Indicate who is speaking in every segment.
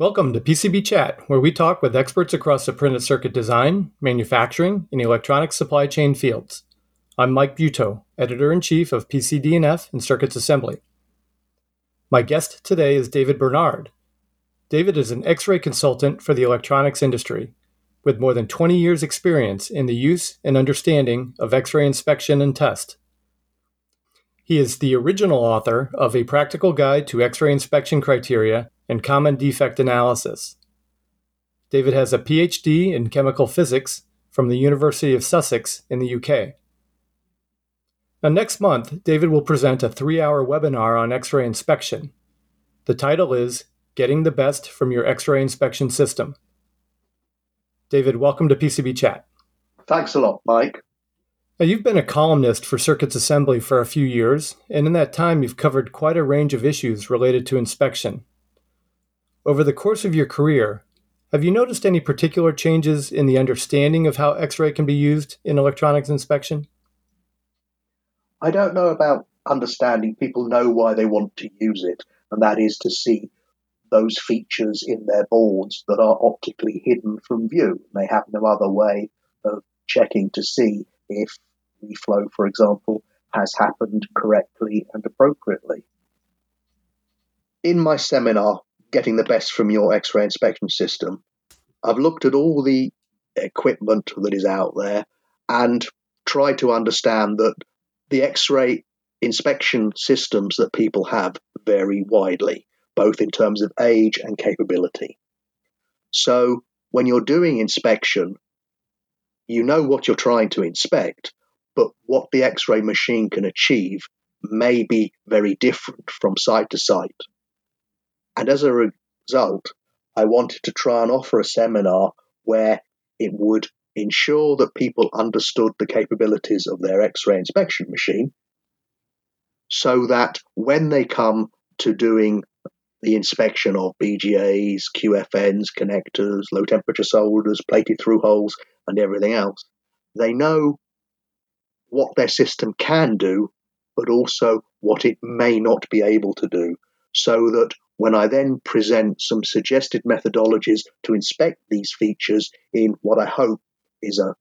Speaker 1: Welcome to PCB Chat, where we talk with experts across the printed circuit design, manufacturing, and electronics supply chain fields. I'm Mike Buetow, editor in chief of PCD&F and Circuits Assembly. My guest today is David Bernard. David is an X ray consultant for the electronics industry, with more than 20 years' experience in the use and understanding of X ray inspection and test. He is the original author of A Practical Guide to X ray Inspection Criteria and Common Defect Analysis. David has a PhD in chemical physics from the University of Sussex in the UK. Now, next month, David will present a three hour webinar on X ray inspection. The title is Getting the Best from Your X ray Inspection System. David, welcome to PCB Chat.
Speaker 2: Thanks a lot, Mike.
Speaker 1: Now, you've been a columnist for Circuits Assembly for a few years, and in that time, you've covered quite a range of issues related to inspection. Over the course of your career, have you noticed any particular changes in the understanding of how X ray can be used in electronics inspection?
Speaker 2: I don't know about understanding. People know why they want to use it, and that is to see those features in their boards that are optically hidden from view. They have no other way of checking to see if reflow, for example, has happened correctly and appropriately. In my seminar, getting the best from your X ray inspection system, I've looked at all the equipment that is out there and tried to understand that the X ray inspection systems that people have vary widely, both in terms of age and capability. So, when you're doing inspection, you know what you're trying to inspect, but what the X ray machine can achieve may be very different from site to site. And as a result, I wanted to try and offer a seminar where it would ensure that people understood the capabilities of their X ray inspection machine so that when they come to doing the inspection of BGAs, QFNs, connectors, low temperature solders, plated through holes, and everything else, they know what their system can do, but also what it may not be able to do, so that when I then present some suggested methodologies to inspect these features in what I hope is a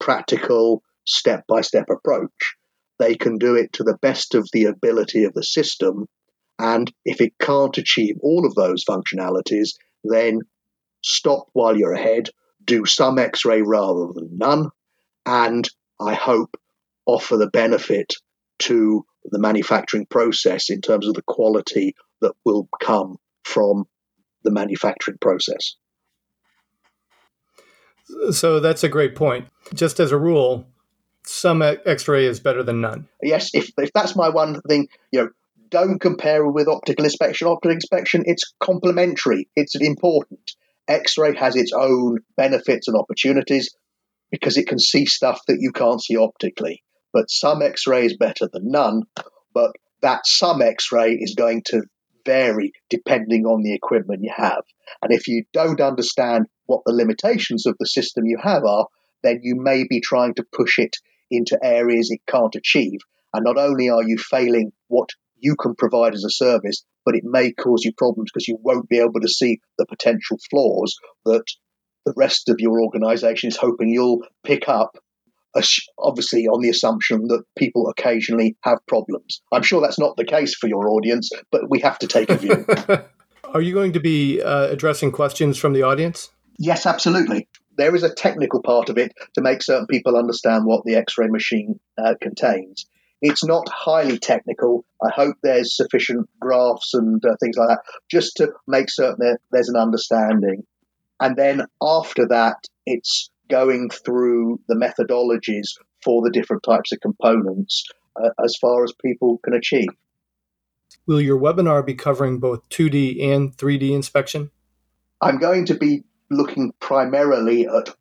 Speaker 2: practical, step by step approach, they can do it to the best of the ability of the system. And if it can't achieve all of those functionalities, then stop while you're ahead, do some x ray rather than none, and I hope offer the benefit to the manufacturing process in terms of the quality that will come from the manufacturing process.
Speaker 1: So that's a great point. Just as a rule, some X-ray is better than none.
Speaker 2: Yes, if, if that's my one thing, you know, don't compare with optical inspection. Optical inspection, it's complementary. It's important. X-ray has its own benefits and opportunities because it can see stuff that you can't see optically. But some X-ray is better than none. But that some X-ray is going to vary depending on the equipment you have. And if you don't understand what the limitations of the system you have are, then you may be trying to push it into areas it can't achieve. And not only are you failing what you can provide as a service, but it may cause you problems because you won't be able to see the potential flaws that the rest of your organization is hoping you'll pick up obviously on the assumption that people occasionally have problems. I'm sure that's not the case for your audience, but we have to take a view.
Speaker 1: Are you going to be uh, addressing questions from the audience?
Speaker 2: Yes, absolutely. There is a technical part of it to make certain people understand what the X ray machine uh, contains. It's not highly technical. I hope there's sufficient graphs and uh, things like that just to make certain that there's an understanding. And then after that, it's going through the methodologies for the different types of components uh, as far as people can achieve.
Speaker 1: Will your webinar be covering both 2D and 3D inspection?
Speaker 2: I'm going to be looking primarily at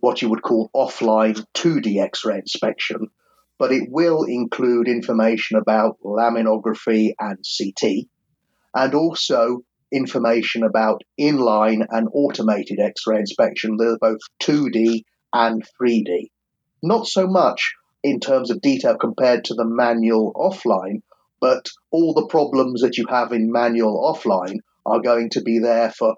Speaker 2: what you would call offline 2D X ray inspection, but it will include information about laminography and CT, and also information about inline and automated X ray inspection. They're both 2D and 3D. Not so much in terms of detail compared to the manual offline, but all the problems that you have in manual offline are going to be there for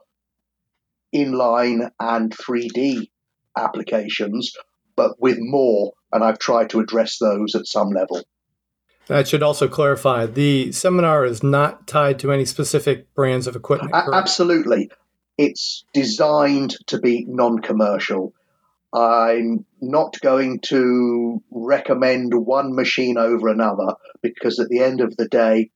Speaker 2: inline and 3D applications, but with more, and I've tried to address those at some level.
Speaker 1: I should also clarify the seminar is not tied to any specific brands of equipment.
Speaker 2: A- absolutely. It's designed to be non commercial. I'm not going to recommend one machine over another because at the end of the day,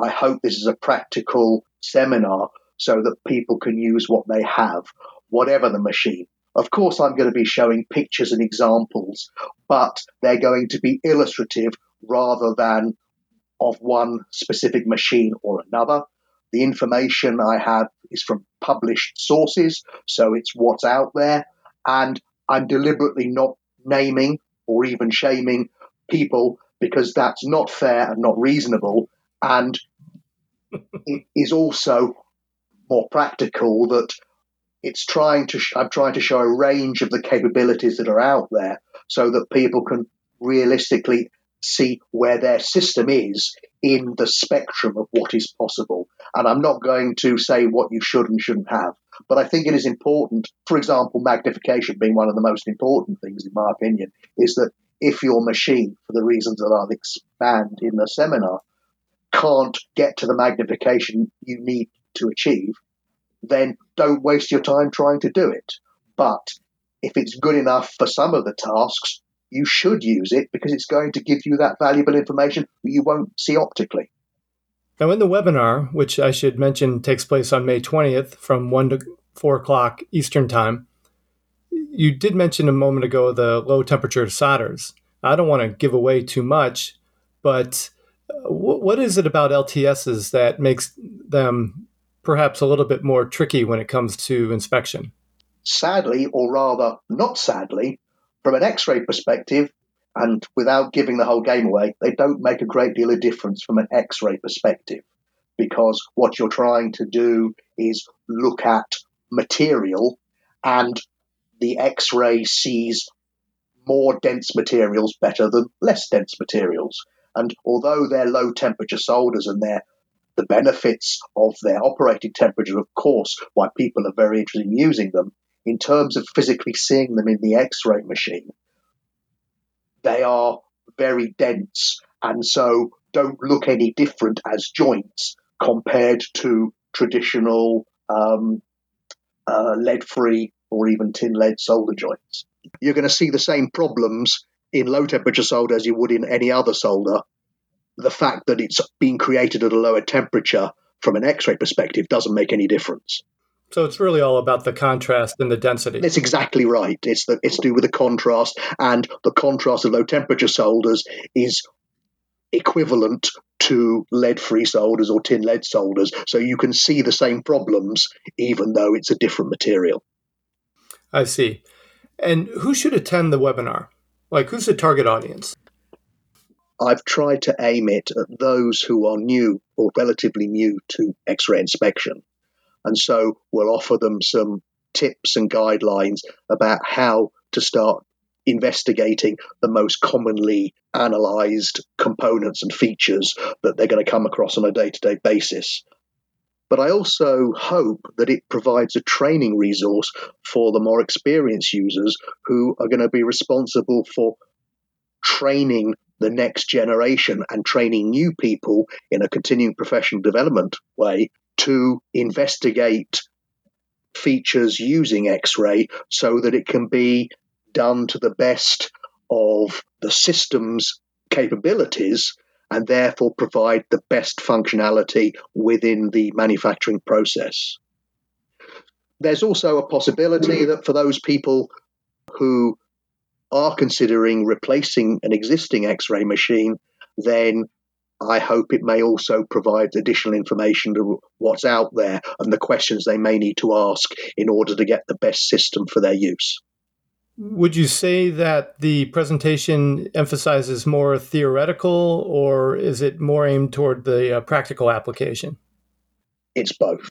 Speaker 2: I hope this is a practical seminar so that people can use what they have, whatever the machine. Of course, I'm going to be showing pictures and examples, but they're going to be illustrative rather than of one specific machine or another. The information I have is from published sources, so it's what's out there. And I'm deliberately not naming or even shaming people because that's not fair and not reasonable. And it is also more practical that it's trying to sh- I'm trying to show a range of the capabilities that are out there so that people can realistically see where their system is in the spectrum of what is possible. And I'm not going to say what you should and shouldn't have, but I think it is important, for example, magnification being one of the most important things, in my opinion, is that if your machine, for the reasons that I'll expand in the seminar, can't get to the magnification you need to achieve, then don't waste your time trying to do it. But if it's good enough for some of the tasks, you should use it because it's going to give you that valuable information that you won't see optically.
Speaker 1: Now, in the webinar, which I should mention takes place on May 20th from 1 to 4 o'clock Eastern Time, you did mention a moment ago the low temperature solders. I don't want to give away too much, but uh, what is it about LTSs that makes them perhaps a little bit more tricky when it comes to inspection?
Speaker 2: Sadly, or rather not sadly, from an X ray perspective, and without giving the whole game away, they don't make a great deal of difference from an X ray perspective because what you're trying to do is look at material and the X ray sees more dense materials better than less dense materials. And although they're low temperature solders and they're the benefits of their operating temperature, of course, why people are very interested in using them, in terms of physically seeing them in the X ray machine, they are very dense and so don't look any different as joints compared to traditional um, uh, lead free or even tin lead solder joints. You're going to see the same problems in low temperature solder as you would in any other solder. The fact that it's being created at a lower temperature from an X ray perspective doesn't make any difference.
Speaker 1: So it's really all about the contrast and the density.
Speaker 2: That's exactly right. It's the, it's to do with the contrast, and the contrast of low temperature solders is equivalent to lead-free solders or tin lead solders. So you can see the same problems, even though it's a different material.
Speaker 1: I see. And who should attend the webinar? Like, who's the target audience?
Speaker 2: I've tried to aim it at those who are new or relatively new to X ray inspection. And so we'll offer them some tips and guidelines about how to start investigating the most commonly analyzed components and features that they're going to come across on a day to day basis. But I also hope that it provides a training resource for the more experienced users who are going to be responsible for training the next generation and training new people in a continuing professional development way to investigate features using X ray so that it can be done to the best of the system's capabilities and therefore provide the best functionality within the manufacturing process. There's also a possibility that for those people who are considering replacing an existing X ray machine, then I hope it may also provide additional information to what's out there and the questions they may need to ask in order to get the best system for their use.
Speaker 1: Would you say that the presentation emphasizes more theoretical or is it more aimed toward the uh, practical application?
Speaker 2: It's both.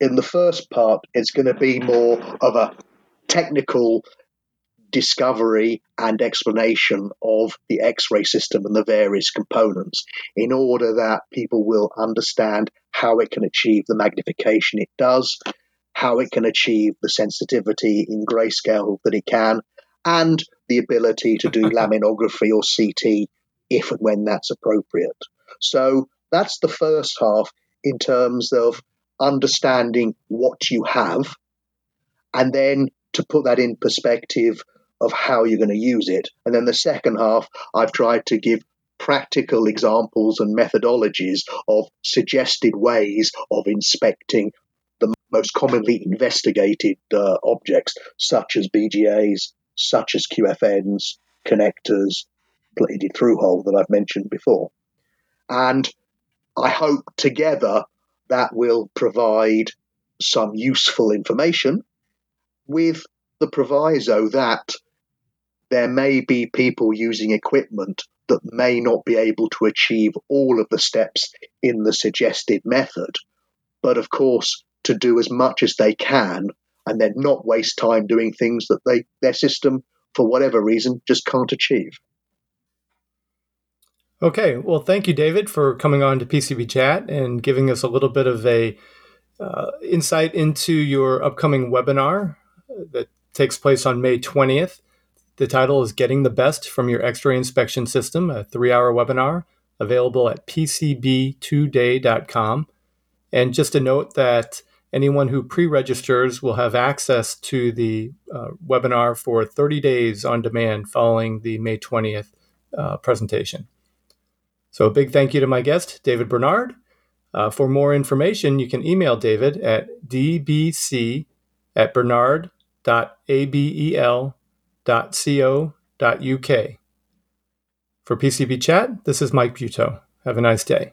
Speaker 2: In the first part, it's going to be more of a technical discovery and explanation of the X ray system and the various components in order that people will understand how it can achieve the magnification it does how it can achieve the sensitivity in grayscale that it can, and the ability to do laminography or CT if and when that's appropriate. So that's the first half in terms of understanding what you have and then to put that in perspective of how you're going to use it. And then the second half, I've tried to give practical examples and methodologies of suggested ways of inspecting the most commonly investigated uh, objects, such as BGAs, such as QFNs, connectors, plated through hole that I've mentioned before. And I hope together that will provide some useful information with the proviso that there may be people using equipment that may not be able to achieve all of the steps in the suggested method. But of course, to do as much as they can and then not waste time doing things that they, their system, for whatever reason, just can't achieve.
Speaker 1: Okay, well, thank you, David, for coming on to PCB Chat and giving us a little bit of a uh, insight into your upcoming webinar that takes place on May 20th. The title is Getting the Best from Your X ray Inspection System, a three hour webinar available at pcb2day.com. And just a note that anyone who pre registers will have access to the uh, webinar for 30 days on demand following the May 20th uh, presentation. So, a big thank you to my guest, David Bernard. Uh, for more information, you can email David at dbc at bernard.abel.co.uk. For PCB Chat, this is Mike Buetow. Have a nice day.